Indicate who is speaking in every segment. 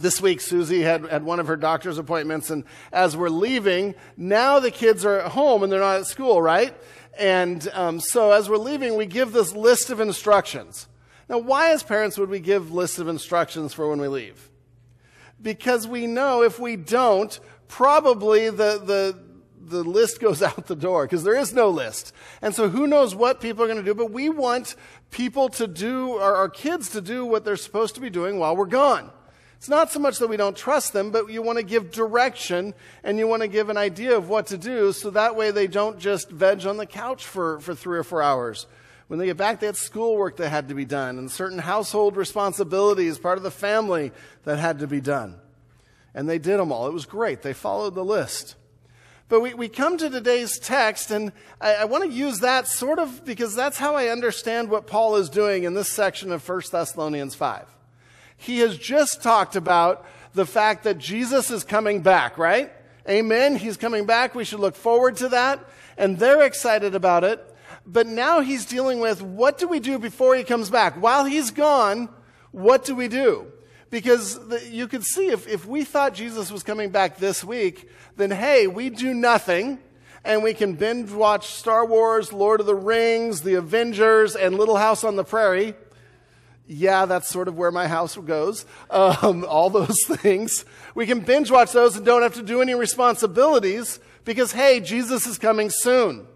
Speaker 1: this week Susie had, had one of her doctor's appointments and as we're leaving, now the kids are at home and they're not at school, right? And um, so as we're leaving, we give this list of instructions. Now, why as parents would we give lists of instructions for when we leave? Because we know if we don't, probably the, the, the list goes out the door because there is no list. And so who knows what people are going to do, but we want people to do, or our kids to do what they're supposed to be doing while we're gone. It's not so much that we don't trust them, but you want to give direction and you want to give an idea of what to do so that way they don't just veg on the couch for, for three or four hours. When they get back, they had schoolwork that had to be done and certain household responsibilities, part of the family that had to be done. And they did them all. It was great. They followed the list. But we, we come to today's text, and I, I want to use that sort of because that's how I understand what Paul is doing in this section of 1 Thessalonians 5. He has just talked about the fact that Jesus is coming back, right? Amen. He's coming back. We should look forward to that. And they're excited about it. But now he's dealing with what do we do before he comes back? While he's gone, what do we do? Because the, you could see if, if we thought Jesus was coming back this week, then hey, we do nothing and we can binge watch Star Wars, Lord of the Rings, The Avengers, and Little House on the Prairie yeah, that's sort of where my house goes. Um, all those things. We can binge watch those and don't have to do any responsibilities because, hey, Jesus is coming soon.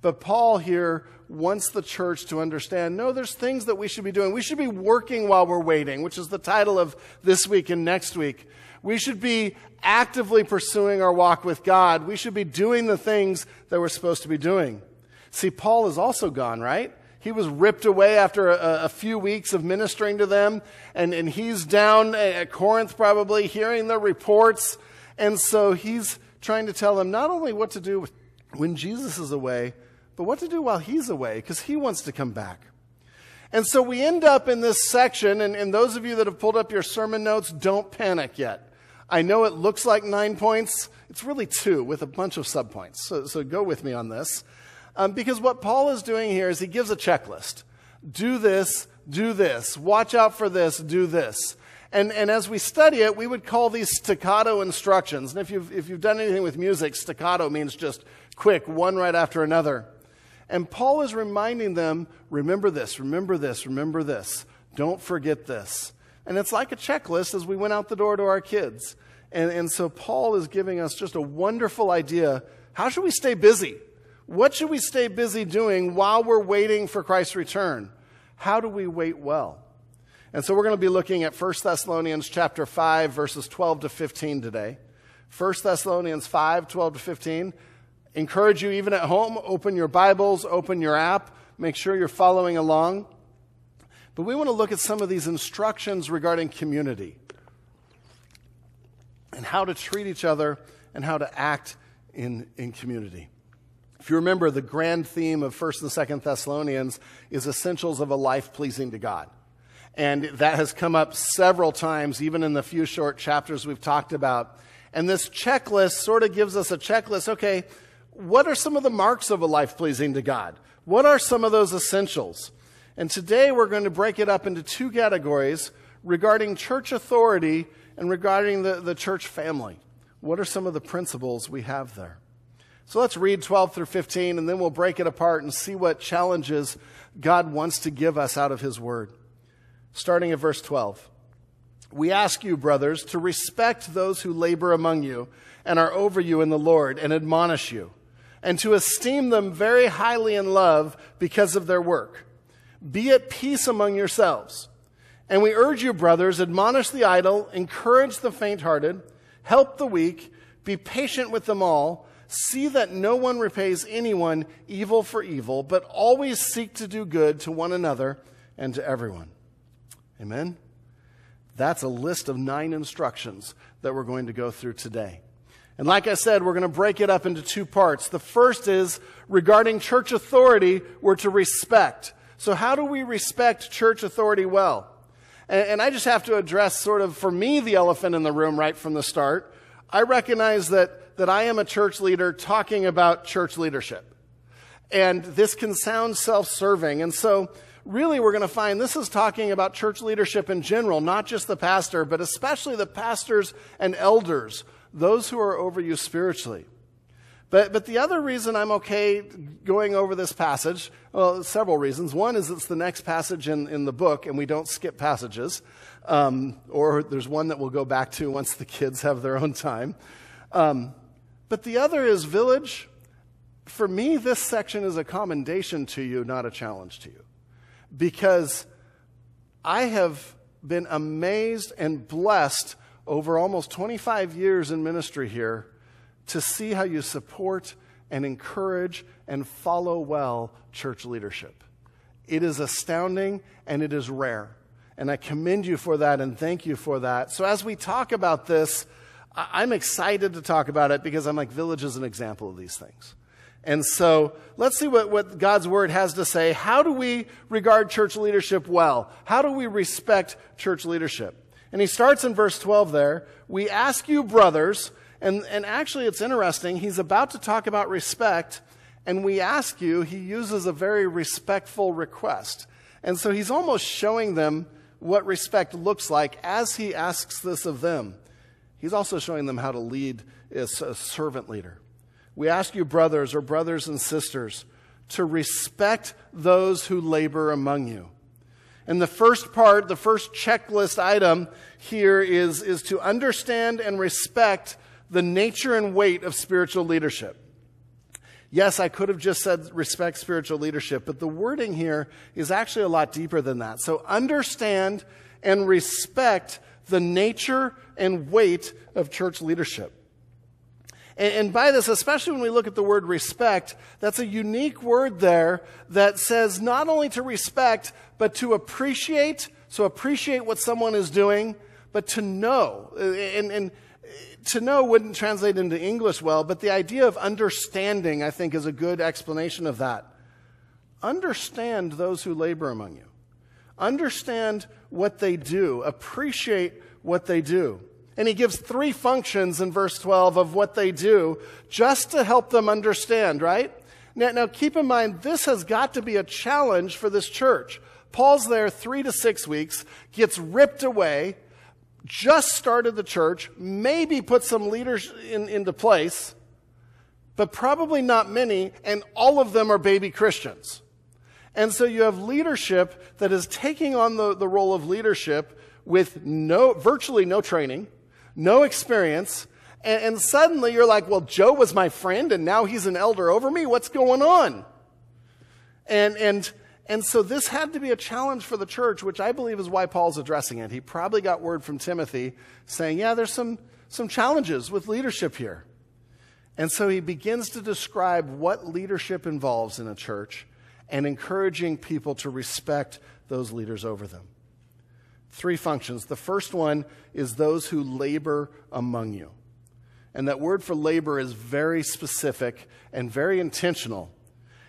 Speaker 1: But Paul here wants the church to understand no, there's things that we should be doing. We should be working while we're waiting, which is the title of this week and next week. We should be actively pursuing our walk with God. We should be doing the things that we're supposed to be doing. See, Paul is also gone, right? He was ripped away after a, a, few weeks of ministering to them, and, and he's down at Corinth probably hearing the reports. And so he's trying to tell them not only what to do when Jesus is away, but what to do while he's away, because he wants to come back. And so we end up in this section, and, and those of you that have pulled up your sermon notes, don't panic yet. I know it looks like nine points. It's really two with a bunch of subpoints. So, so go with me on this. Um, because what Paul is doing here is he gives a checklist. Do this, do this. Watch out for this, do this. And, and as we study it, we would call these staccato instructions. And if you've, if you've done anything with music, staccato means just quick, one right after another. And Paul is reminding them remember this, remember this, remember this. Don't forget this. And it's like a checklist as we went out the door to our kids. And, and so Paul is giving us just a wonderful idea. How should we stay busy? What should we stay busy doing while we're waiting for Christ's return? How do we wait well? And so we're going to be looking at 1 Thessalonians chapter 5 verses 12 to 15 today. 1 Thessalonians 5, 12 to 15. Encourage you even at home, open your Bibles, open your app, make sure you're following along. But we want to look at some of these instructions regarding community and how to treat each other and how to act in, in community. If you remember, the grand theme of 1st and 2nd Thessalonians is essentials of a life pleasing to God. And that has come up several times, even in the few short chapters we've talked about. And this checklist sort of gives us a checklist. Okay, what are some of the marks of a life pleasing to God? What are some of those essentials? And today we're going to break it up into two categories regarding church authority and regarding the, the church family. What are some of the principles we have there? So let's read 12 through 15 and then we'll break it apart and see what challenges God wants to give us out of His Word. Starting at verse 12. We ask you, brothers, to respect those who labor among you and are over you in the Lord and admonish you, and to esteem them very highly in love because of their work. Be at peace among yourselves. And we urge you, brothers, admonish the idle, encourage the faint hearted, help the weak, be patient with them all. See that no one repays anyone evil for evil, but always seek to do good to one another and to everyone. Amen? That's a list of nine instructions that we're going to go through today. And like I said, we're going to break it up into two parts. The first is regarding church authority, we're to respect. So, how do we respect church authority well? And, and I just have to address, sort of, for me, the elephant in the room right from the start. I recognize that that I am a church leader talking about church leadership. And this can sound self serving. And so, really we're going to find this is talking about church leadership in general, not just the pastor, but especially the pastors and elders, those who are over you spiritually. But, but the other reason I'm okay going over this passage, well, several reasons. One is it's the next passage in, in the book, and we don't skip passages. Um, or there's one that we'll go back to once the kids have their own time. Um, but the other is village. For me, this section is a commendation to you, not a challenge to you. Because I have been amazed and blessed over almost 25 years in ministry here to see how you support and encourage and follow well church leadership. It is astounding and it is rare. And I commend you for that and thank you for that. So, as we talk about this, I'm excited to talk about it because I'm like, Village is an example of these things. And so let's see what, what God's word has to say. How do we regard church leadership well? How do we respect church leadership? And he starts in verse 12 there. We ask you, brothers, and, and actually, it's interesting. He's about to talk about respect, and we ask you, he uses a very respectful request. And so he's almost showing them what respect looks like as he asks this of them. He's also showing them how to lead as a servant leader. We ask you, brothers or brothers and sisters, to respect those who labor among you. And the first part, the first checklist item here is, is to understand and respect the nature and weight of spiritual leadership. Yes, I could have just said respect spiritual leadership, but the wording here is actually a lot deeper than that. So understand and respect the nature and weight of church leadership. And, by this, especially when we look at the word respect, that's a unique word there that says not only to respect, but to appreciate. So appreciate what someone is doing, but to know. And, and to know wouldn't translate into English well, but the idea of understanding, I think, is a good explanation of that. Understand those who labor among you. Understand what they do. Appreciate what they do. And he gives three functions in verse 12 of what they do just to help them understand, right? Now, now, keep in mind, this has got to be a challenge for this church. Paul's there three to six weeks, gets ripped away, just started the church, maybe put some leaders in, into place, but probably not many, and all of them are baby Christians. And so you have leadership that is taking on the, the role of leadership with no, virtually no training, no experience, and, and suddenly you're like, well, Joe was my friend and now he's an elder over me. What's going on? And, and and so this had to be a challenge for the church, which I believe is why Paul's addressing it. He probably got word from Timothy saying, yeah, there's some, some challenges with leadership here. And so he begins to describe what leadership involves in a church and encouraging people to respect those leaders over them. Three functions. The first one is those who labor among you. And that word for labor is very specific and very intentional.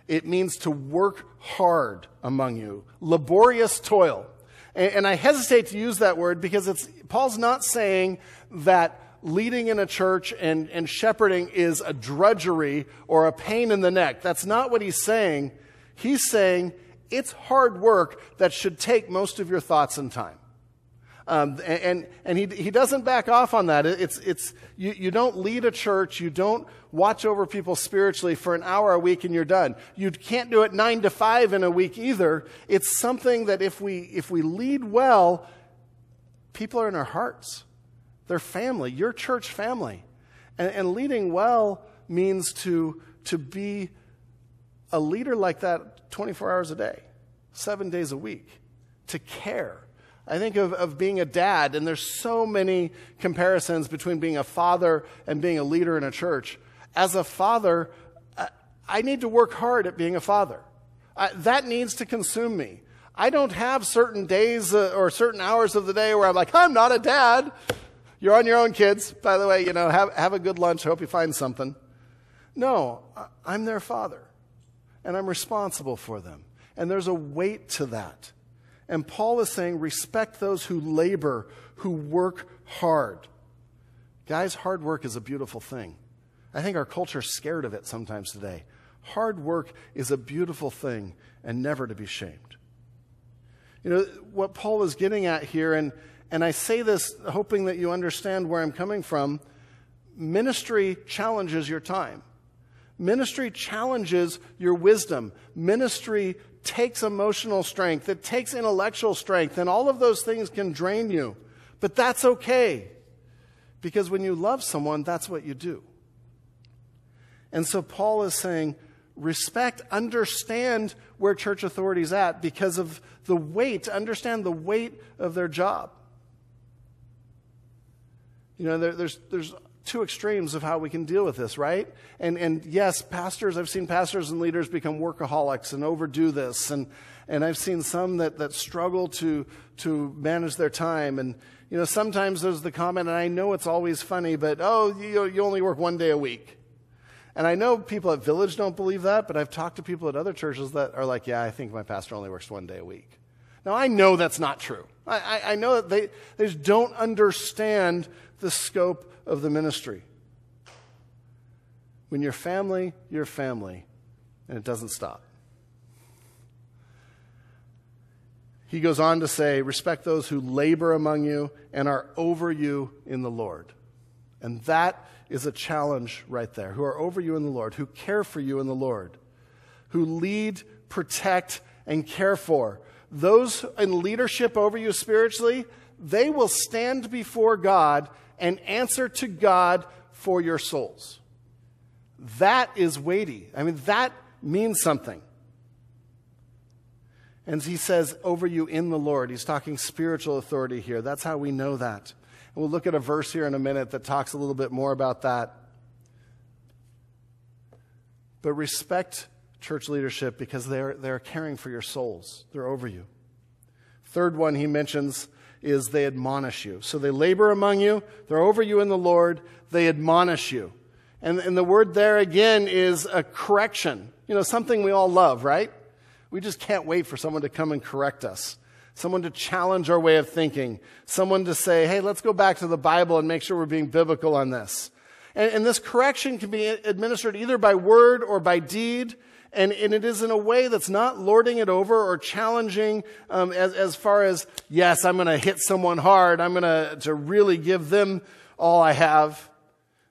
Speaker 1: It means to work hard among you, laborious toil. And, and I hesitate to use that word because it's, Paul's not saying that leading in a church and, and shepherding is a drudgery or a pain in the neck. That's not what he's saying. He's saying it's hard work that should take most of your thoughts and time. Um, and and he, he doesn't back off on that. It's, it's, you, you don't lead a church, you don't watch over people spiritually for an hour a week and you're done. You can't do it nine to five in a week either. It's something that if we, if we lead well, people are in our hearts. They're family, your church family. And, and leading well means to, to be a leader like that 24 hours a day, seven days a week, to care I think of, of being a dad, and there's so many comparisons between being a father and being a leader in a church. As a father, I need to work hard at being a father. I, that needs to consume me. I don't have certain days uh, or certain hours of the day where I'm like, I'm not a dad. You're on your own, kids. By the way, you know, have, have a good lunch. Hope you find something. No, I'm their father, and I'm responsible for them. And there's a weight to that. And Paul is saying, respect those who labor, who work hard. Guys, hard work is a beautiful thing. I think our culture is scared of it sometimes today. Hard work is a beautiful thing and never to be shamed. You know, what Paul is getting at here, and, and I say this hoping that you understand where I'm coming from ministry challenges your time. Ministry challenges your wisdom. Ministry takes emotional strength. It takes intellectual strength, and all of those things can drain you. But that's okay. Because when you love someone, that's what you do. And so Paul is saying, respect, understand where church authority is at because of the weight, understand the weight of their job. You know, there, there's, there's two extremes of how we can deal with this, right? And, and yes, pastors, I've seen pastors and leaders become workaholics and overdo this. And, and I've seen some that, that struggle to, to manage their time. And, you know, sometimes there's the comment, and I know it's always funny, but, oh, you, you only work one day a week. And I know people at Village don't believe that, but I've talked to people at other churches that are like, yeah, I think my pastor only works one day a week. Now, I know that's not true. I, I, know that they, they just don't understand the scope of the ministry. When you're family, you're family, and it doesn't stop. He goes on to say, Respect those who labor among you and are over you in the Lord. And that is a challenge right there. Who are over you in the Lord, who care for you in the Lord, who lead, protect, and care for. Those in leadership over you spiritually, they will stand before God and answer to God for your souls. That is weighty. I mean, that means something. And he says, over you in the Lord. He's talking spiritual authority here. That's how we know that. And we'll look at a verse here in a minute that talks a little bit more about that. But respect church leadership because they're, they're caring for your souls, they're over you. Third one he mentions is they admonish you. So they labor among you, they're over you in the Lord, they admonish you. And, and the word there again is a correction. You know, something we all love, right? We just can't wait for someone to come and correct us. Someone to challenge our way of thinking. Someone to say, hey, let's go back to the Bible and make sure we're being biblical on this. And, and this correction can be administered either by word or by deed and, and it is in a way that's not lording it over or challenging um, as, as far as, yes, I'm going to hit someone hard. I'm going to to really give them all I have.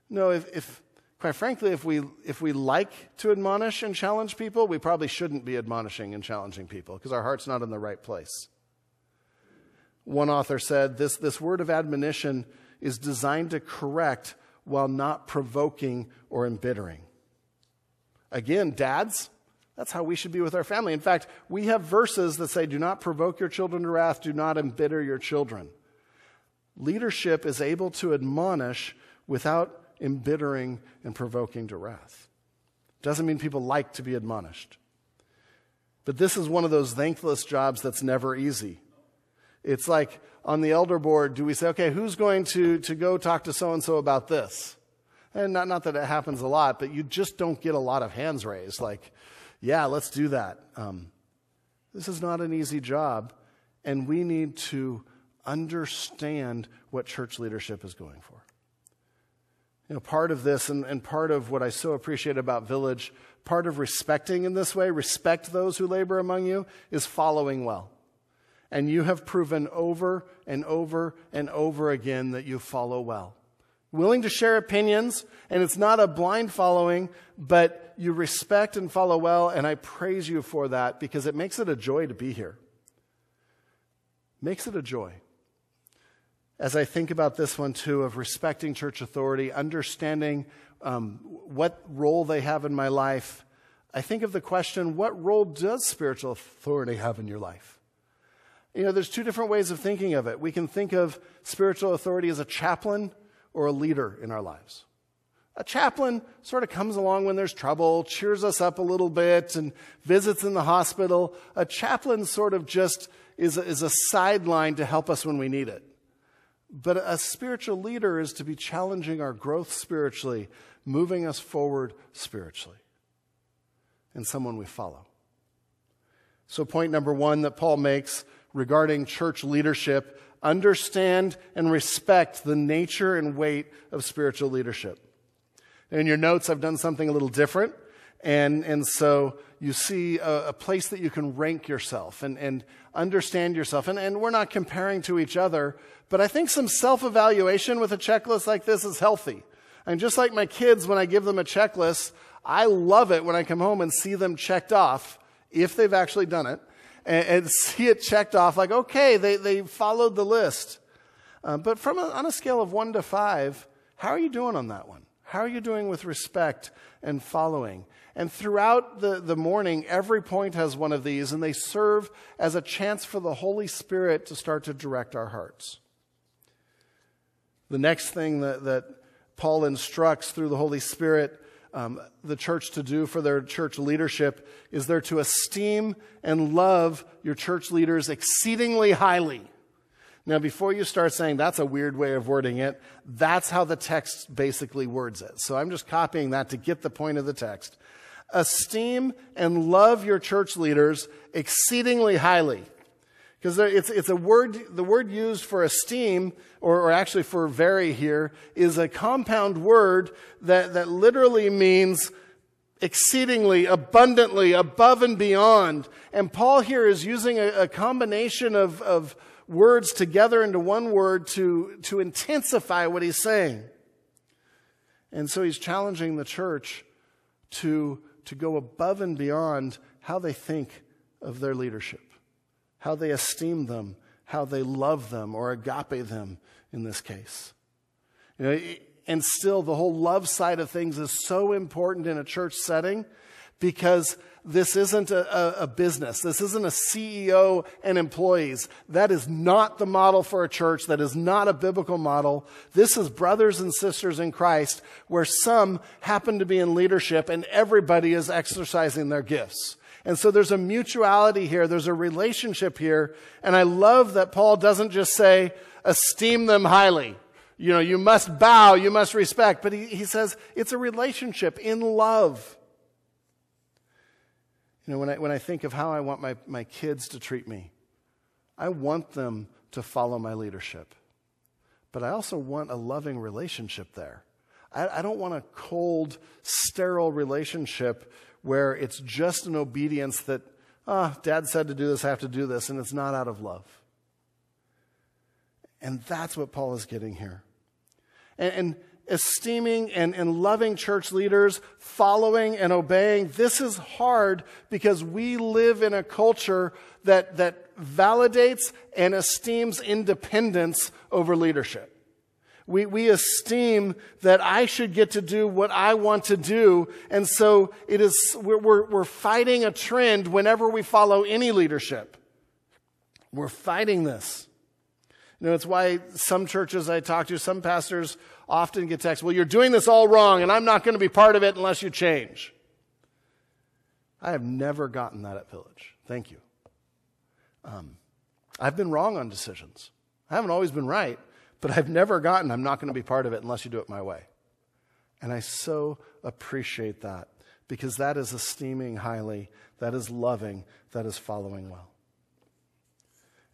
Speaker 1: No, if, if, quite frankly, if we, if we like to admonish and challenge people, we probably shouldn't be admonishing and challenging people because our heart's not in the right place. One author said this, this word of admonition is designed to correct while not provoking or embittering. Again, dads, that's how we should be with our family. In fact, we have verses that say, Do not provoke your children to wrath, do not embitter your children. Leadership is able to admonish without embittering and provoking to wrath. Doesn't mean people like to be admonished. But this is one of those thankless jobs that's never easy. It's like on the elder board, do we say, okay, who's going to, to go talk to so and so about this? And not, not that it happens a lot, but you just don't get a lot of hands raised. Like, yeah, let's do that. Um, this is not an easy job, and we need to understand what church leadership is going for. You know, part of this and, and part of what I so appreciate about Village, part of respecting in this way, respect those who labor among you, is following well. And you have proven over and over and over again that you follow well willing to share opinions, and it's not a blind following, but you respect and follow well, and I praise you for that because it makes it a joy to be here. Makes it a joy. As I think about this one too, of respecting church authority, understanding um, what role they have in my life, I think of the question what role does spiritual authority have in your life? You know, there's two different ways of thinking of it. We can think of spiritual authority as a chaplain or a leader in our lives. A chaplain sort of comes along when there's trouble, cheers us up a little bit, and visits in the hospital. A chaplain sort of just is a, is a sideline to help us when we need it. But a spiritual leader is to be challenging our growth spiritually, moving us forward spiritually, and someone we follow. So, point number one that Paul makes regarding church leadership understand and respect the nature and weight of spiritual leadership. In your notes, I've done something a little different. And, and so you see a, a, place that you can rank yourself and, and understand yourself. And, and we're not comparing to each other, but I think some self evaluation with a checklist like this is healthy. And just like my kids, when I give them a checklist, I love it when I come home and see them checked off, if they've actually done it, and, and see it checked off like, okay, they, they followed the list. Uh, but from a, on a scale of one to five, how are you doing on that one? How are you doing with respect and following? And throughout the, the morning, every point has one of these, and they serve as a chance for the Holy Spirit to start to direct our hearts. The next thing that, that Paul instructs through the Holy Spirit um, the church to do for their church leadership is they're to esteem and love your church leaders exceedingly highly. Now, before you start saying that's a weird way of wording it, that's how the text basically words it. So I'm just copying that to get the point of the text. Esteem and love your church leaders exceedingly highly. Because it's, it's a word, the word used for esteem, or, or actually for very here, is a compound word that, that literally means exceedingly, abundantly, above and beyond. And Paul here is using a, a combination of, of words together into one word to, to intensify what he's saying. And so he's challenging the church to, to go above and beyond how they think of their leadership how they esteem them, how they love them, or agape them in this case. You know, and still, the whole love side of things is so important in a church setting because this isn't a, a, a, business. This isn't a CEO and employees. That is not the model for a church. That is not a biblical model. This is brothers and sisters in Christ where some happen to be in leadership and everybody is exercising their gifts. And so there's a mutuality here. There's a relationship here. And I love that Paul doesn't just say, esteem them highly. You know, you must bow, you must respect. But he, he says it's a relationship in love. You know, when I, when I think of how I want my, my kids to treat me, I want them to follow my leadership. But I also want a loving relationship there. I, I don't want a cold, sterile relationship where it's just an obedience that, ah, dad said to do this, I have to do this, and it's not out of love. And that's what Paul is getting here. And, and esteeming and, and loving church leaders, following and obeying, this is hard because we live in a culture that, that validates and esteems independence over leadership. We, we esteem that I should get to do what I want to do. And so it is, we're, we're, we're fighting a trend whenever we follow any leadership. We're fighting this. You know, it's why some churches I talk to, some pastors often get texts, well, you're doing this all wrong and I'm not going to be part of it unless you change. I have never gotten that at Village. Thank you. Um, I've been wrong on decisions. I haven't always been right, but I've never gotten, I'm not going to be part of it unless you do it my way. And I so appreciate that because that is esteeming highly, that is loving, that is following well.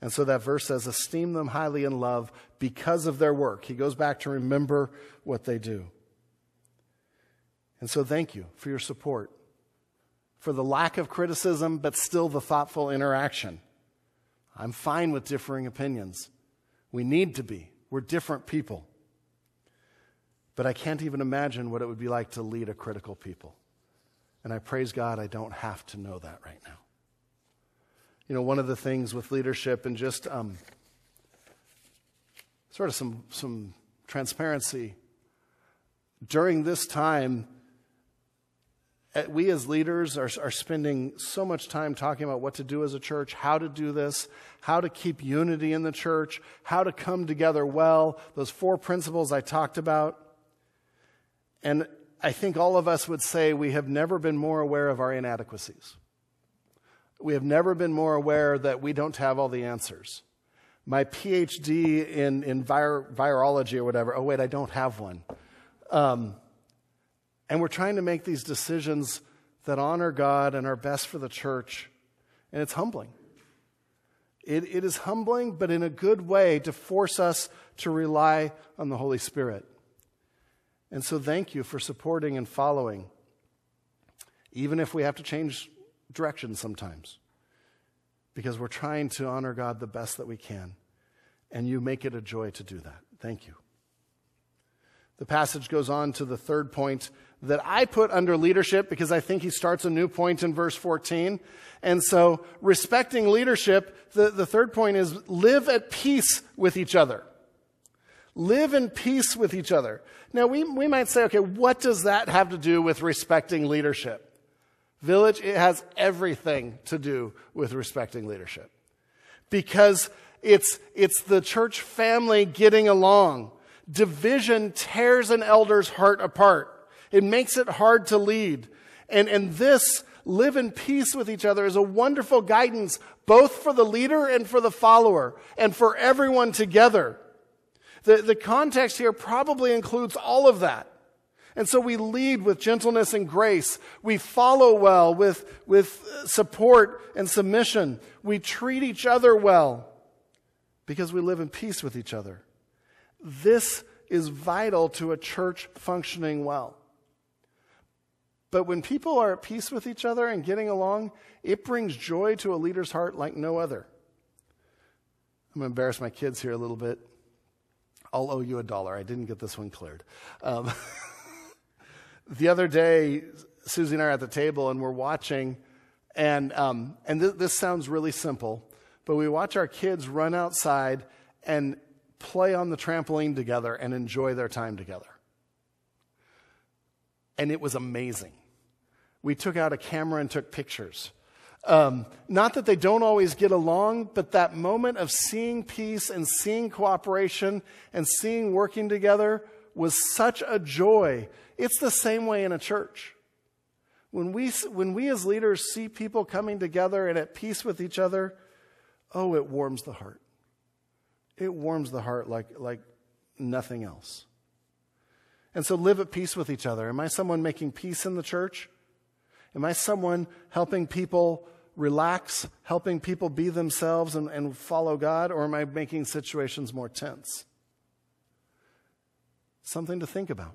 Speaker 1: And so that verse says, esteem them highly in love because of their work. He goes back to remember what they do. And so thank you for your support, for the lack of criticism, but still the thoughtful interaction. I'm fine with differing opinions. We need to be. We're different people. But I can't even imagine what it would be like to lead a critical people. And I praise God I don't have to know that right now. You know, one of the things with leadership and just um, sort of some, some transparency, during this time, we as leaders are, are spending so much time talking about what to do as a church, how to do this, how to keep unity in the church, how to come together well, those four principles I talked about. And I think all of us would say we have never been more aware of our inadequacies. We have never been more aware that we don't have all the answers. My PhD in, in vir- virology or whatever, oh, wait, I don't have one. Um, and we're trying to make these decisions that honor God and are best for the church. And it's humbling. It, it is humbling, but in a good way to force us to rely on the Holy Spirit. And so, thank you for supporting and following. even if we have to change direction sometimes, because we're trying to honor God the best that we can. And you make it a joy to do that. Thank you. The passage goes on to the third point that I put under leadership because I think he starts a new point in verse 14. And so, respecting leadership, the, the third point is live at peace with each other. Live in peace with each other. Now, we, we might say, okay, what does that have to do with respecting leadership? Village, it has everything to do with respecting leadership. Because it's, it's the church family getting along. Division tears an elder's heart apart. It makes it hard to lead. And, and this, live in peace with each other, is a wonderful guidance both for the leader and for the follower and for everyone together. The, the context here probably includes all of that. And so we lead with gentleness and grace. We follow well with, with support and submission. We treat each other well because we live in peace with each other. This is vital to a church functioning well. But when people are at peace with each other and getting along, it brings joy to a leader's heart like no other. I'm going to embarrass my kids here a little bit. I'll owe you a dollar. I didn't get this one cleared. Um, the other day, Susie and I are at the table and we're watching, and, um, and th- this sounds really simple, but we watch our kids run outside and play on the trampoline together and enjoy their time together. And it was amazing. We took out a camera and took pictures. Um, not that they don't always get along, but that moment of seeing peace and seeing cooperation and seeing working together was such a joy. It's the same way in a church. When we, when we as leaders see people coming together and at peace with each other, oh, it warms the heart. It warms the heart like, like nothing else. And so live at peace with each other. Am I someone making peace in the church? Am I someone helping people relax, helping people be themselves and, and follow God, or am I making situations more tense? Something to think about.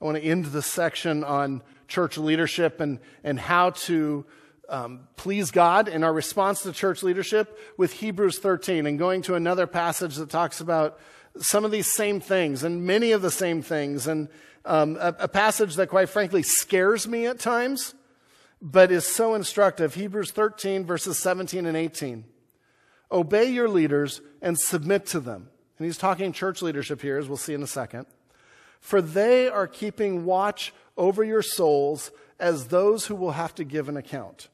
Speaker 1: I want to end this section on church leadership and, and how to um, please God in our response to church leadership with Hebrews 13 and going to another passage that talks about some of these same things and many of the same things and um, a, a passage that quite frankly scares me at times but is so instructive. Hebrews 13 verses 17 and 18. Obey your leaders and submit to them. And he's talking church leadership here, as we'll see in a second. For they are keeping watch over your souls as those who will have to give an account.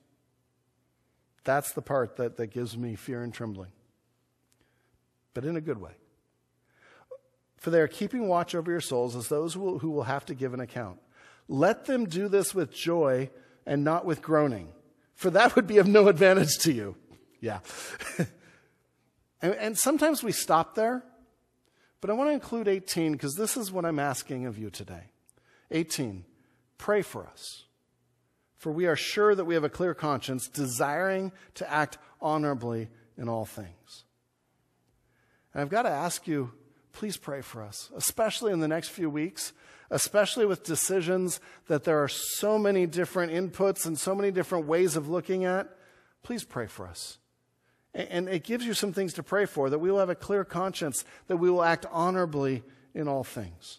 Speaker 1: That's the part that, that gives me fear and trembling, but in a good way. For they are keeping watch over your souls as those who will, have to give an account. Let them do this with joy and not with groaning, for that would be of no advantage to you. Yeah. and, and sometimes we stop there, but I want to include 18 because this is what I'm asking of you today. 18, pray for us for we are sure that we have a clear conscience, desiring to act honorably in all things. And I've got to ask you, please pray for us, especially in the next few weeks, especially with decisions that there are so many different inputs and so many different ways of looking at. Please pray for us. And it gives you some things to pray for that we will have a clear conscience, that we will act honorably in all things.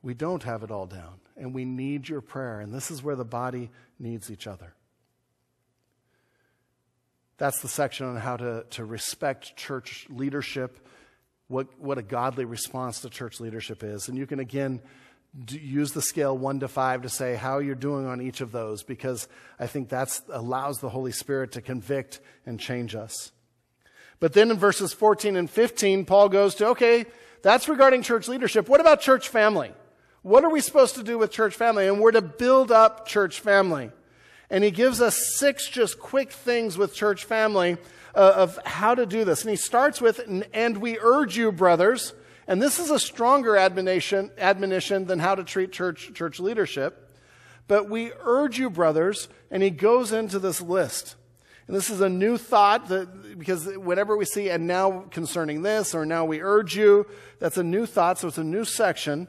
Speaker 1: We don't have it all down and we need your prayer. And this is where the body needs each other. That's the section on how to, to respect church leadership, what, what a godly response to church leadership is. And you can again use the scale one to five to say how you're doing on each of those because I think that allows the Holy Spirit to convict and change us. But then in verses 14 and 15, Paul goes to, okay, that's regarding church leadership. What about church family? What are we supposed to do with church family? And we're to build up church family. And he gives us six just quick things with church family uh, of how to do this. And he starts with, and we urge you, brothers, and this is a stronger admonition, admonition than how to treat church, church leadership. But we urge you, brothers, and he goes into this list. And this is a new thought that, because whatever we see, and now concerning this, or now we urge you, that's a new thought, so it's a new section.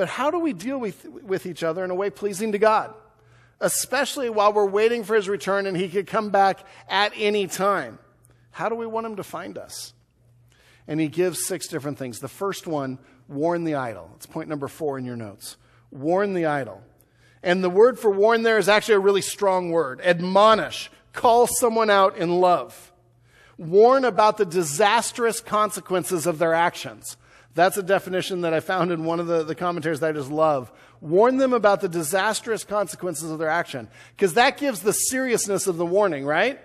Speaker 1: but how do we deal with, with each other in a way pleasing to God? Especially while we're waiting for his return and he could come back at any time. How do we want him to find us? And he gives six different things. The first one, warn the idle. It's point number four in your notes. Warn the idle. And the word for warn there is actually a really strong word. Admonish. Call someone out in love. Warn about the disastrous consequences of their actions. That's a definition that I found in one of the, the commentaries that I just love. Warn them about the disastrous consequences of their action. Because that gives the seriousness of the warning, right?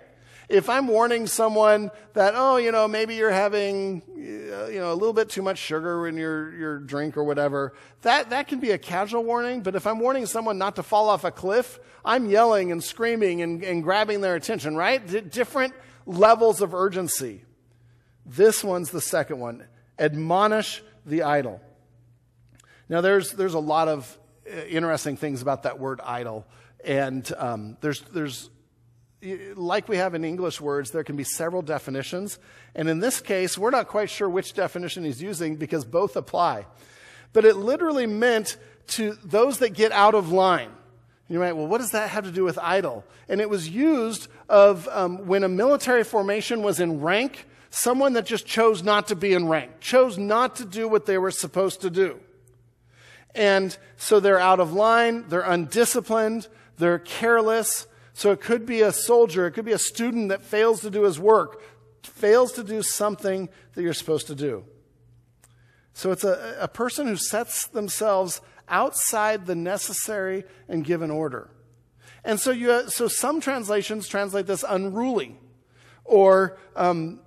Speaker 1: If I'm warning someone that, oh, you know, maybe you're having, uh, you know, a little bit too much sugar in your, your drink or whatever, that, that can be a casual warning. But if I'm warning someone not to fall off a cliff, I'm yelling and screaming and, and grabbing their attention, right? D- different levels of urgency. This one's the second one. Admonish the idle. Now, there's, there's a lot of uh, interesting things about that word idle. And um, there's, there's like we have in English words, there can be several definitions. And in this case, we're not quite sure which definition he's using because both apply. But it literally meant to those that get out of line. You might, well, what does that have to do with idle? And it was used of um, when a military formation was in rank, someone that just chose not to be in rank, chose not to do what they were supposed to do. And so they're out of line, they're undisciplined, they're careless, so it could be a soldier, it could be a student that fails to do his work, fails to do something that you're supposed to do. So it's a, a person who sets themselves outside the necessary and given order. And so, you, so some translations translate this unruly or um,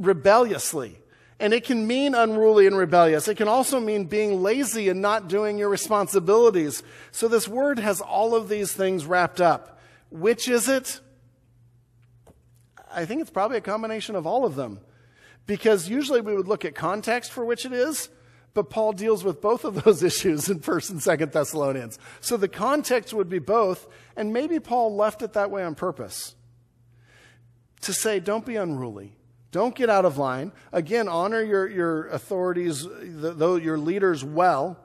Speaker 1: rebelliously. And it can mean unruly and rebellious. It can also mean being lazy and not doing your responsibilities. So this word has all of these things wrapped up. Which is it? I think it's probably a combination of all of them. Because usually we would look at context for which it is, but Paul deals with both of those issues in 1st and 2nd Thessalonians. So the context would be both, and maybe Paul left it that way on purpose. To say, don't be unruly. Don't get out of line. Again, honor your, your authorities, though your leaders well.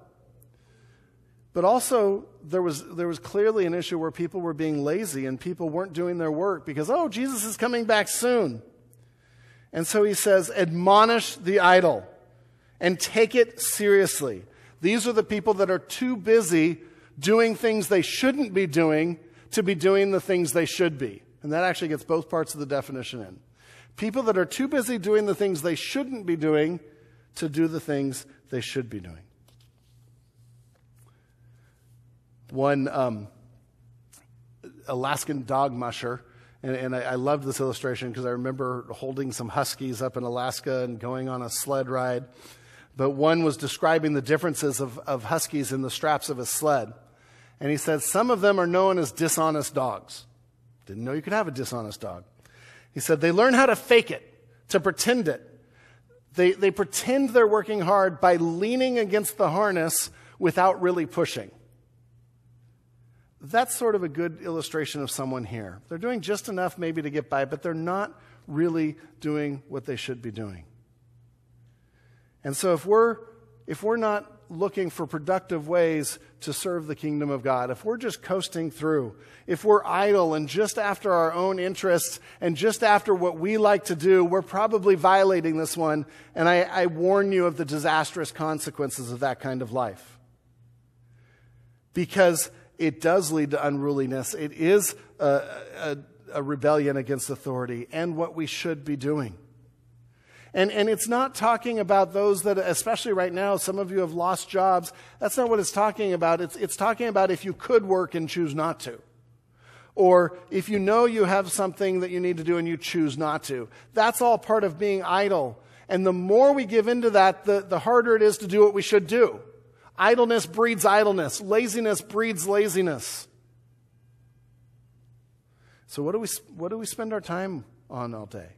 Speaker 1: But also, there was, there was clearly an issue where people were being lazy and people weren't doing their work because, oh, Jesus is coming back soon. And so he says, admonish the idle and take it seriously. These are the people that are too busy doing things they shouldn't be doing to be doing the things they should be. And that actually gets both parts of the definition in. People that are too busy doing the things they shouldn't be doing to do the things they should be doing. one um, Alaskan dog musher. And, and I, I loved this illustration because I remember holding some huskies up in Alaska and going on a sled ride. But one was describing the differences of, of huskies in the straps of a sled. And he said, Some of them are known as dishonest dogs. Didn't know you could have a dishonest dog. He said, They learn how to fake it, to pretend it. They, they pretend they're working hard by leaning against the harness without really pushing that's sort of a good illustration of someone here. They're doing just enough maybe to get by, but they're not really doing what they should be doing. And so if we're if we're not looking for productive ways to serve the kingdom of God, if we're just coasting through, if we're idle and just after our own interests and just after what we like to do, we're probably violating this one. And I, I warn you of the disastrous consequences of that kind of life. Because it does lead to unruliness. It is a, a, a rebellion against authority and what we should be doing. And, and it's not talking about those that, especially right now, some of you have lost jobs. That's not what it's talking about. It's, it's talking about if you could work and choose not to. Or if you know you have something that you need to do and you choose not to. That's all part of being idle. And the more we give into that, the, the harder it is to do what we should do. Idleness breeds idleness. Laziness breeds laziness. So, what do we, what do we spend our time on all day?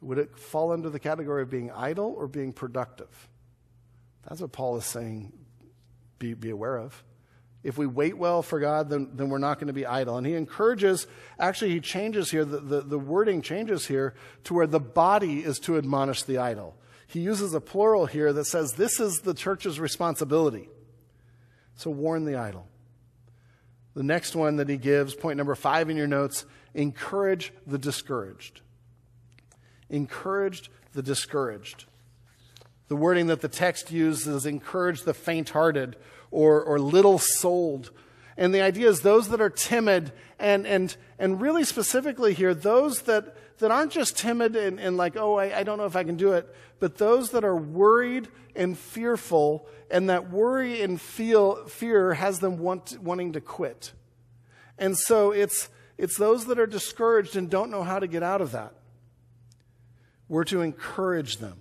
Speaker 1: Would it fall under the category of being idle or being productive? That's what Paul is saying be, be aware of. If we wait well for God, then, then we're not going to be idle. And he encourages, actually, he changes here, the, the, the wording changes here to where the body is to admonish the idle. he uses a plural here that says this is the church's responsibility. So warn the idle. The next one that he gives, point number five in your notes, encourage the discouraged. Encouraged the discouraged. The wording that the text uses encourage the faint hearted or, or little souled. And the idea is those that are timid and, and, and really specifically here, those that, that aren't just timid and, and like, oh, I, I don't know if I can do it, but those that are worried and fearful, and that worry and feel, fear has them want, wanting to quit. And so it's, it's those that are discouraged and don't know how to get out of that. We're to encourage them.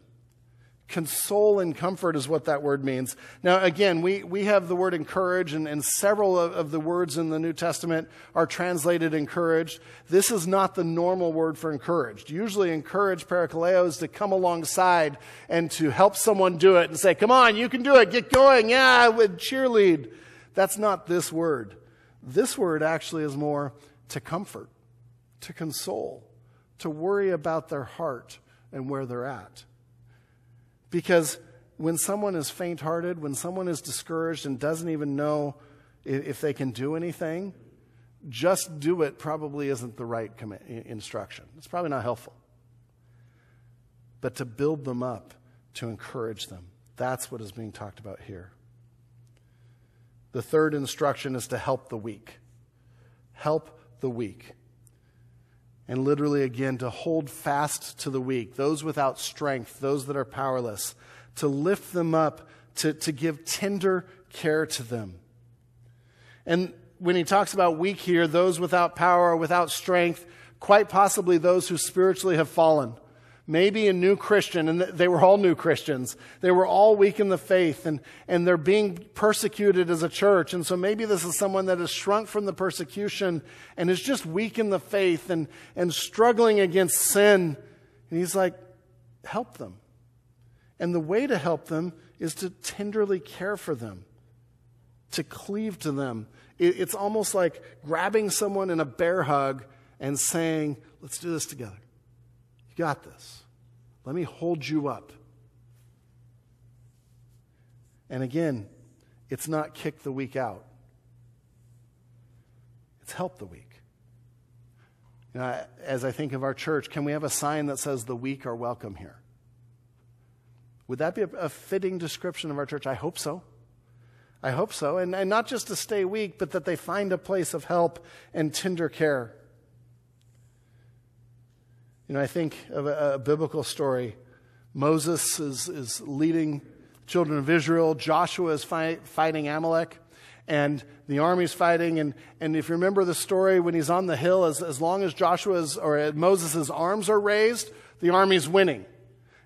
Speaker 1: Console and comfort is what that word means. Now, again, we, we have the word encourage, and, and several of, of, the words in the New Testament are translated encouraged. This is not the normal word for encouraged. Usually, encourage, parakaleo, is to come alongside and to help someone do it and say, Come on, you can do it, get going, yeah, with cheerlead. That's not this word. This word actually is more to comfort, to console, to worry about their heart and where they're at. Because when someone is faint hearted, when someone is discouraged and doesn't even know if they can do anything, just do it probably isn't the right instruction. It's probably not helpful. But to build them up, to encourage them, that's what is being talked about here. The third instruction is to help the weak. Help the weak. And literally, again, to hold fast to the weak, those without strength, those that are powerless, to lift them up, to, to give tender care to them. And when he talks about weak here, those without power, without strength, quite possibly those who spiritually have fallen maybe a new Christian, and they were all new Christians. They were all weak in the faith, and, and they're being persecuted as a church. And so maybe this is someone that has shrunk from the persecution and is just weak in the faith and, and struggling against sin. And he's like, help them. And the way to help them is to tenderly care for them, to cleave to them. It's almost like grabbing someone in a bear hug and saying, let's do this together. You got this. Let me hold you up. And again, it's not kick the weak out, it's help the weak. You know, as I think of our church, can we have a sign that says the weak are welcome here? Would that be a, fitting description of our church? I hope so. I hope so. And, and not just to stay weak, but that they find a place of help and tender care. You know, I think of a, a biblical story. Moses is, is leading children of Israel. Joshua is fight, fighting Amalek, and the army's fighting. And, and if you remember the story, when he's on the hill, as, as long as Joshua's or Moses' arms are raised, the army's winning.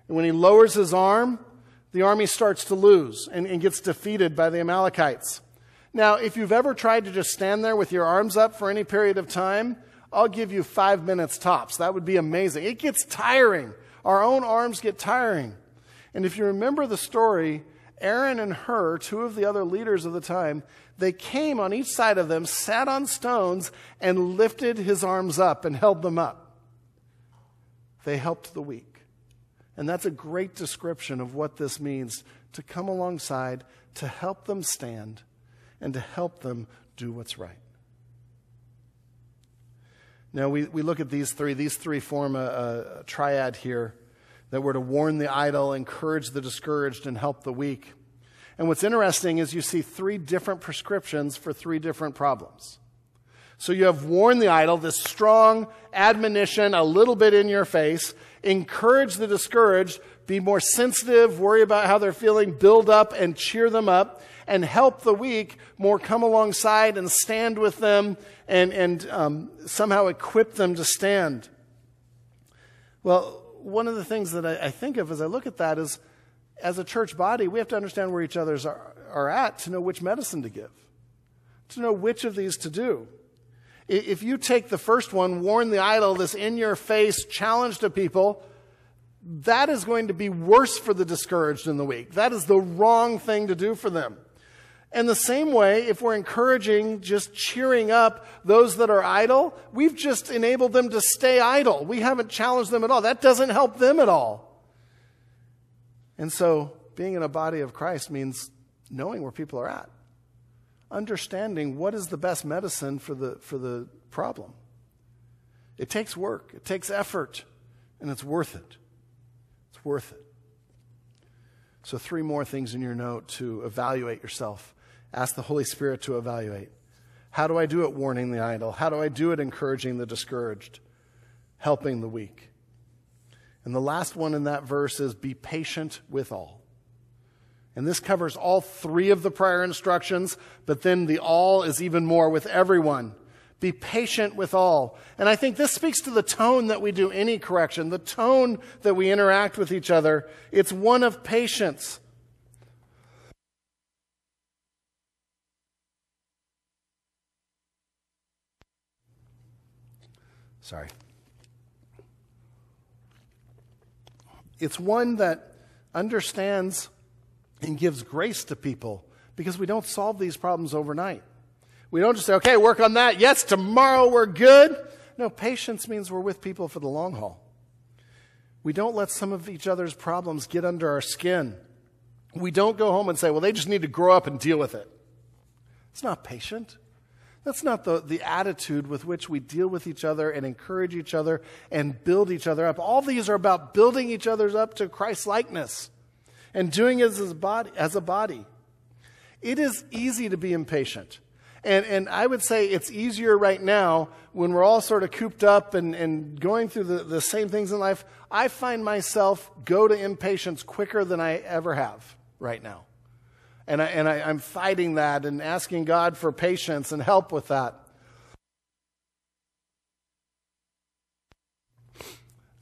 Speaker 1: And when he lowers his arm, the army starts to lose and, and gets defeated by the Amalekites. Now, if you've ever tried to just stand there with your arms up for any period of time, I'll give you five minutes tops. That would be amazing. It gets tiring. Our own arms get tiring. And if you remember the story, Aaron and Hur, two of the other leaders of the time, they came on each side of them, sat on stones, and lifted his arms up and held them up. They helped the weak. And that's a great description of what this means to come alongside, to help them stand, and to help them do what's right. Now, we, we look at these three. These three form a, a triad here that we're to warn the idle, encourage the discouraged, and help the weak. And what's interesting is you see three different prescriptions for three different problems. So you have warn the idle, this strong admonition, a little bit in your face, encourage the discouraged, be more sensitive, worry about how they're feeling, build up and cheer them up, and help the weak more come alongside and stand with them and, and um, somehow equip them to stand. Well, one of the things that I, I, think of as I look at that is as a church body, we have to understand where each other's are, are at to know which medicine to give, to know which of these to do. If you take the first one, warn the idle, this in your face challenge to people, that is going to be worse for the discouraged in the weak. That is the wrong thing to do for them. And the same way, if we're encouraging, just cheering up those that are idle, we've just enabled them to stay idle. We haven't challenged them at all. That doesn't help them at all. And so, being in a body of Christ means knowing where people are at, understanding what is the best medicine for the, for the problem. It takes work, it takes effort, and it's worth it. It's worth it. So, three more things in your note to evaluate yourself. Ask the Holy Spirit to evaluate. How do I do it warning the idle? How do I do it encouraging the discouraged, helping the weak? And the last one in that verse is be patient with all. And this covers all three of the prior instructions, but then the all is even more with everyone. Be patient with all. And I think this speaks to the tone that we do any correction, the tone that we interact with each other. It's one of patience. Sorry. It's one that understands and gives grace to people because we don't solve these problems overnight. We don't just say, okay, work on that. Yes, tomorrow we're good. No, patience means we're with people for the long haul. We don't let some of each other's problems get under our skin. We don't go home and say, well, they just need to grow up and deal with it. It's not patient. That's not the, the attitude with which we deal with each other and encourage each other and build each other up. All these are about building each other up to Christ likeness and doing it as a body. As a body. It is easy to be impatient. And, and I would say it's easier right now when we're all sort of cooped up and, and going through the, the same things in life. I find myself go to impatience quicker than I ever have right now. And, I, and I, I'm fighting that and asking God for patience and help with that.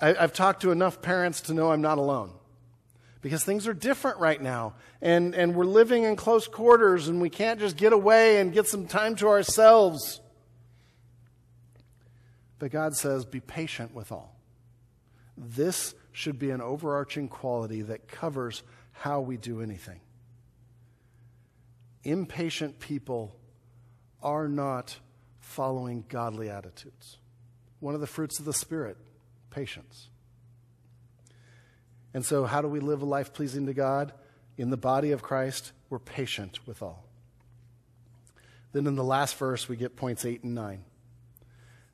Speaker 1: I, I've talked to enough parents to know I'm not alone because things are different right now. And, and we're living in close quarters and we can't just get away and get some time to ourselves. But God says, be patient with all. This should be an overarching quality that covers how we do anything impatient people are not following godly attitudes. One of the fruits of the Spirit, patience. And so, how do we live a life pleasing to God? In the body of Christ, we're patient with all. Then in the last verse, we get points 8 and 9.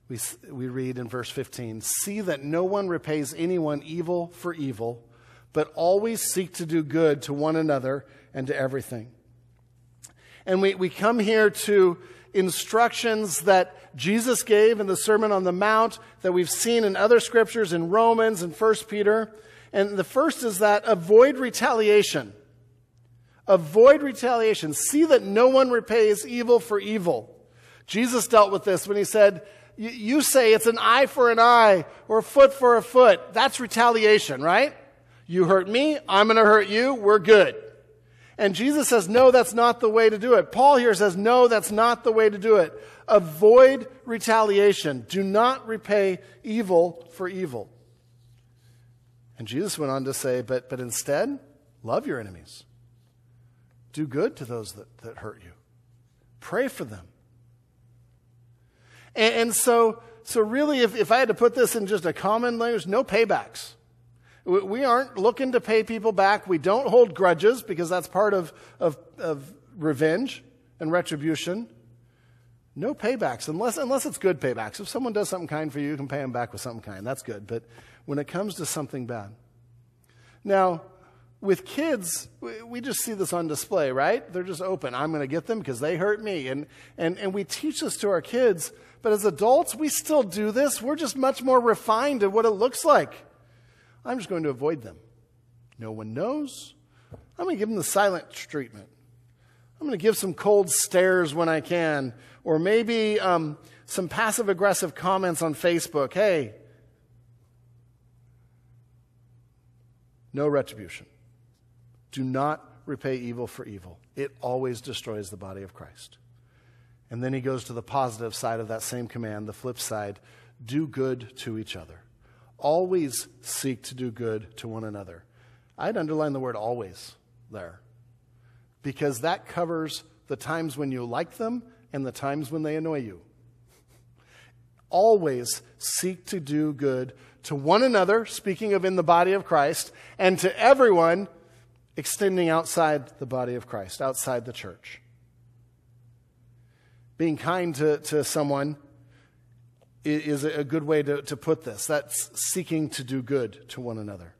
Speaker 1: We, we read in verse 15 See that no one repays anyone evil for evil, but always seek to do good to one another and to everything and we, we come here to instructions that Jesus gave in the Sermon on the Mount that we've seen in other scriptures in Romans and 1 Peter. And the first is that avoid retaliation. Avoid retaliation. See that no one repays evil for evil. Jesus dealt with this when he said, You say it's an eye for an eye or a foot for a foot. That's retaliation, right? You hurt me, I'm going to hurt you, we're good. And Jesus says, no, that's not the way to do it. Paul here says, no, that's not the way to do it. Avoid retaliation. Do not repay evil for evil. And Jesus went on to say, but, but instead, love your enemies. Do good to those that, that hurt you. Pray for them. And, and so, so really, if, if I had to put this in just a common language, no paybacks. We aren't looking to pay people back. We don't hold grudges because that's part of, of, of revenge and retribution. No paybacks, unless, unless it's good paybacks. If someone does something kind for you, you can pay them back with something kind. That's good. But when it comes to something bad. Now, with kids, we just see this on display, right? They're just open. I'm going to get them because they hurt me. And, and, and we teach this to our kids. But as adults, we still do this. We're just much more refined at what it looks like. I'm just going to avoid them. No one knows. I'm going to give them the silent treatment. I'm going to give some cold stares when I can, or maybe um, some passive aggressive comments on Facebook. Hey, no retribution. Do not repay evil for evil. It always destroys the body of Christ. And then he goes to the positive side of that same command, the flip side do good to each other. Always seek to do good to one another. I'd underline the word always there because that covers the times when you like them and the times when they annoy you. Always seek to do good to one another, speaking of in the body of Christ, and to everyone, extending outside the body of Christ, outside the church. Being kind to, to someone is a good way to, to put this. That's seeking to do good to one another.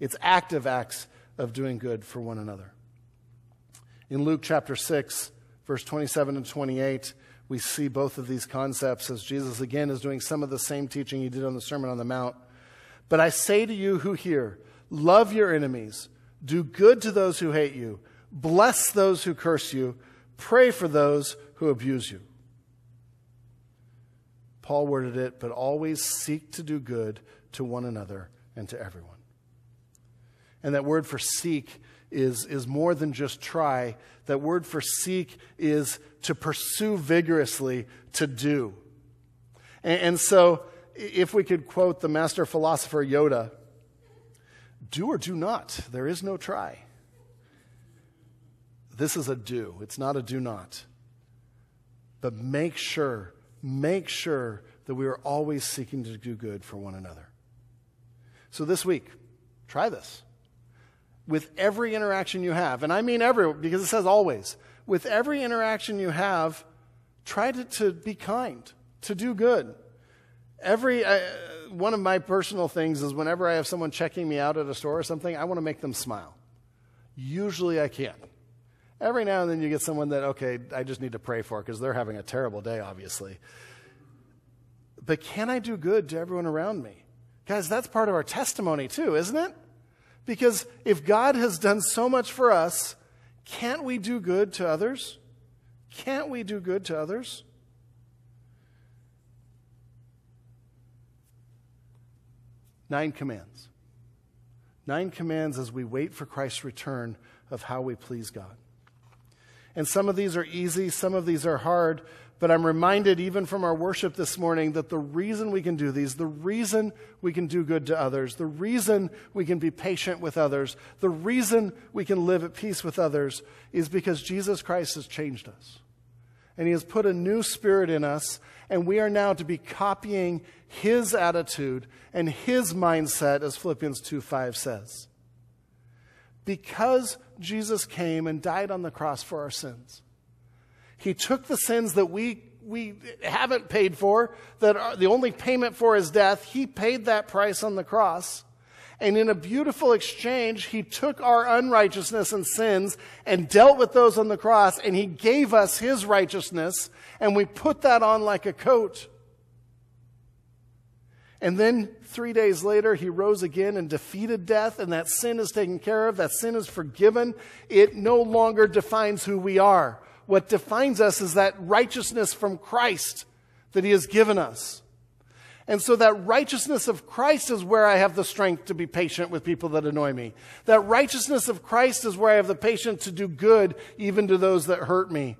Speaker 1: It's active acts of doing good for one another. In Luke chapter 6, verse 27 and 28, we see both of these concepts as Jesus again is doing some of the same teaching he did on the Sermon on the Mount. But I say to you who hear, love your enemies, do good to those who hate you, bless those who curse you, pray for those who abuse you. Paul worded it, but always seek to do good to one another and to everyone. And that word for seek is, is more than just try. That word for seek is to pursue vigorously, to do. And, and so, if we could quote the master philosopher Yoda, do or do not, there is no try. This is a do, it's not a do not. But make sure, make sure that we are always seeking to do good for one another. So this week, try this with every interaction you have, and I mean every, because it says always, with every interaction you have, try to, to be kind, to do good. Every, uh, one of my personal things is whenever I have someone checking me out at a store or something, I want to make them smile. Usually I can. Every now and then you get someone that, okay, I just need to pray for because they're having a terrible day, obviously. But can I do good to everyone around me? Guys, that's part of our testimony too, isn't it? Because if God has done so much for us, can't we do good to others? Can't we do good to others? Nine commands. Nine commands as we wait for Christ's return of how we please God. And some of these are easy, some of these are hard, but I'm reminded, even from our worship this morning, that the reason we can do these, the reason we can do good to others, the reason we can be patient with others, the reason we can live at peace with others is because Jesus Christ has changed us. And He has put a new spirit in us, and we are now to be copying His attitude and His mindset, as Philippians 2 5 says. Because Jesus came and died on the cross for our sins he took the sins that we, we haven't paid for, that are, the only payment for is death. He paid that price on the cross. And in a beautiful exchange, he took our unrighteousness and sins and dealt with those on the cross, and he gave us his righteousness, and we put that on like a coat. And then three days later, he rose again and defeated death, and that sin is taken care of. That sin is forgiven. It no longer defines who we are what defines us is that righteousness from Christ that He has given us. And so that righteousness of Christ is where I have the strength to be patient with people that annoy me. That righteousness of Christ is where I have the patience to do good even to those that hurt me.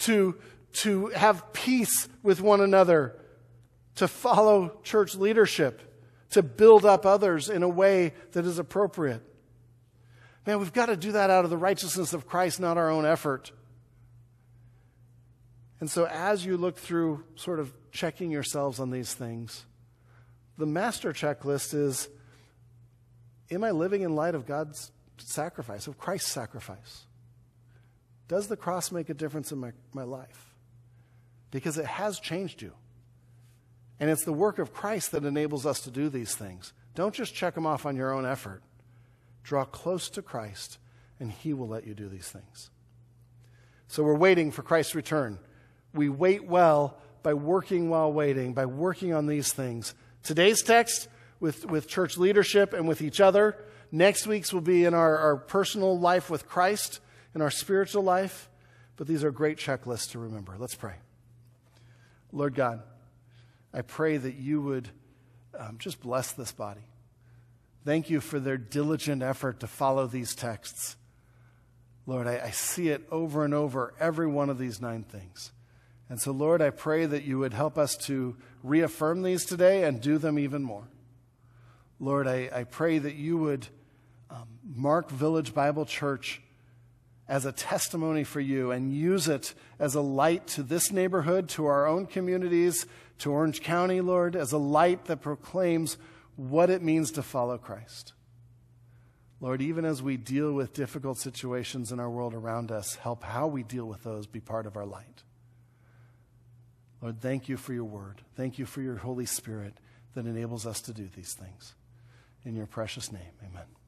Speaker 1: To, to have peace with one another. To follow church leadership. To build up others in a way that is appropriate. Man, we've got to do that out of the righteousness of Christ, not our own effort. And so, as you look through sort of checking yourselves on these things, the master checklist is Am I living in light of God's sacrifice, of Christ's sacrifice? Does the cross make a difference in my, my life? Because it has changed you. And it's the work of Christ that enables us to do these things. Don't just check them off on your own effort. Draw close to Christ, and He will let you do these things. So we're waiting for Christ's return we wait well by working while waiting, by working on these things. Today's text with, with church leadership and with each other. Next week's will be in our, our personal life with Christ, in our spiritual life. But these are great checklists to remember. Let's pray. Lord God, I pray that you would um, just bless this body. Thank you for their diligent effort to follow these texts. Lord, I, I see it over and over, every one of these nine things. And so, Lord, I pray that you would help us to reaffirm these today and do them even more. Lord, I, I pray that you would um, mark Village Bible Church as a testimony for you and use it as a light to this neighborhood, to our own communities, to Orange County, Lord, as a light that proclaims what it means to follow Christ. Lord, even as we deal with difficult situations in our world around us, help how we deal with those be part of our light. Lord, thank you for your word. Thank you for your Holy Spirit that enables us to do these things. In your precious name, amen.